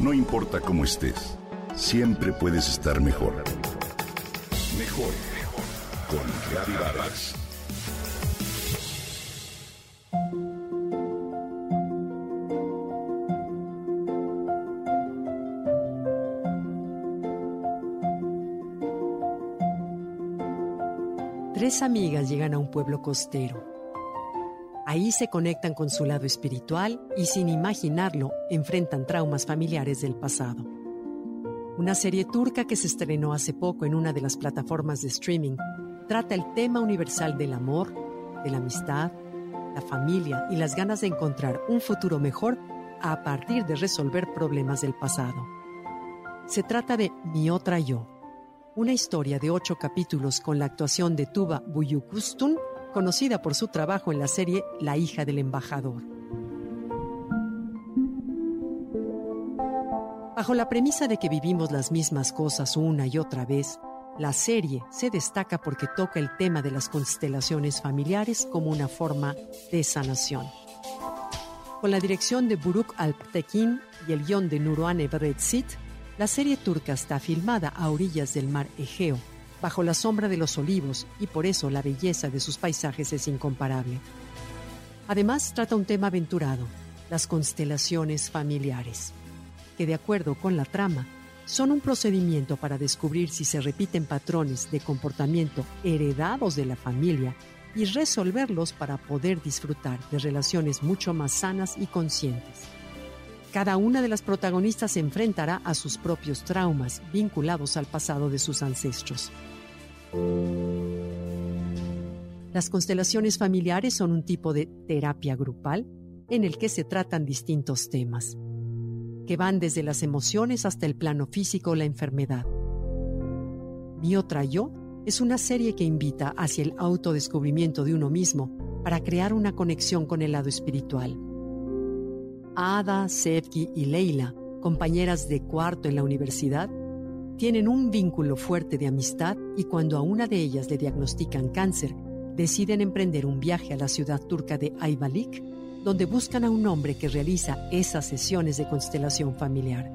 No importa cómo estés, siempre puedes estar mejor. Mejor, mejor. Con Reavivadas. Tres amigas llegan a un pueblo costero. Ahí se conectan con su lado espiritual y sin imaginarlo enfrentan traumas familiares del pasado. Una serie turca que se estrenó hace poco en una de las plataformas de streaming trata el tema universal del amor, de la amistad, la familia y las ganas de encontrar un futuro mejor a partir de resolver problemas del pasado. Se trata de Mi otra yo, una historia de ocho capítulos con la actuación de Tuba Buyukustun, conocida por su trabajo en la serie La hija del embajador. Bajo la premisa de que vivimos las mismas cosas una y otra vez, la serie se destaca porque toca el tema de las constelaciones familiares como una forma de sanación. Con la dirección de Buruk Alptekin y el guion de Nuruane Bredzit, la serie turca está filmada a orillas del mar Egeo, bajo la sombra de los olivos, y por eso la belleza de sus paisajes es incomparable. Además, trata un tema aventurado, las constelaciones familiares, que de acuerdo con la trama, son un procedimiento para descubrir si se repiten patrones de comportamiento heredados de la familia y resolverlos para poder disfrutar de relaciones mucho más sanas y conscientes. Cada una de las protagonistas se enfrentará a sus propios traumas vinculados al pasado de sus ancestros. Las constelaciones familiares son un tipo de terapia grupal en el que se tratan distintos temas, que van desde las emociones hasta el plano físico o la enfermedad. Mi otra yo es una serie que invita hacia el autodescubrimiento de uno mismo para crear una conexión con el lado espiritual. Ada, Sevgi y Leila, compañeras de cuarto en la universidad, tienen un vínculo fuerte de amistad y cuando a una de ellas le diagnostican cáncer, deciden emprender un viaje a la ciudad turca de Ayvalik, donde buscan a un hombre que realiza esas sesiones de constelación familiar.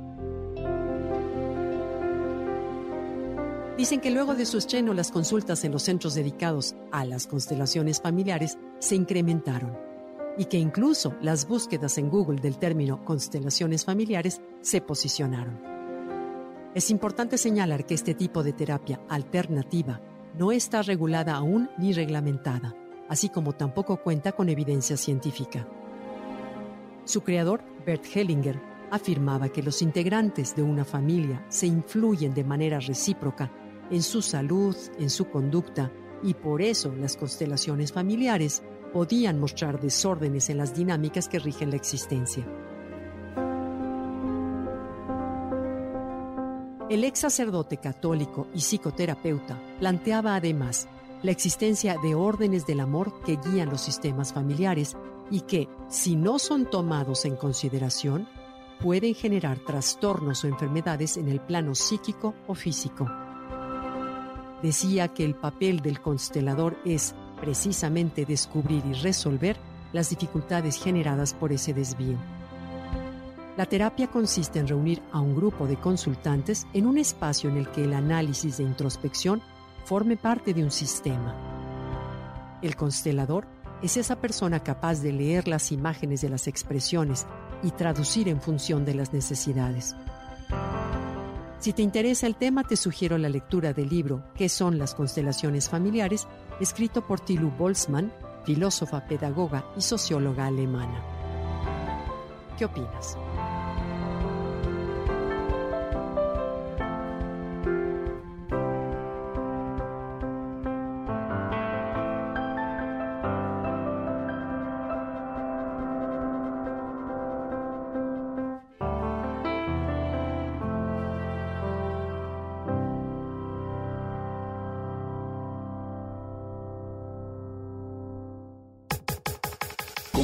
Dicen que luego de su estreno las consultas en los centros dedicados a las constelaciones familiares se incrementaron y que incluso las búsquedas en Google del término constelaciones familiares se posicionaron. Es importante señalar que este tipo de terapia alternativa no está regulada aún ni reglamentada, así como tampoco cuenta con evidencia científica. Su creador, Bert Hellinger, afirmaba que los integrantes de una familia se influyen de manera recíproca en su salud, en su conducta, y por eso las constelaciones familiares podían mostrar desórdenes en las dinámicas que rigen la existencia. El ex sacerdote católico y psicoterapeuta planteaba además la existencia de órdenes del amor que guían los sistemas familiares y que, si no son tomados en consideración, pueden generar trastornos o enfermedades en el plano psíquico o físico. Decía que el papel del constelador es precisamente descubrir y resolver las dificultades generadas por ese desvío. La terapia consiste en reunir a un grupo de consultantes en un espacio en el que el análisis de introspección forme parte de un sistema. El constelador es esa persona capaz de leer las imágenes de las expresiones y traducir en función de las necesidades. Si te interesa el tema, te sugiero la lectura del libro ¿Qué son las constelaciones familiares? Escrito por Tilu Boltzmann, filósofa, pedagoga y socióloga alemana. ¿Qué opinas?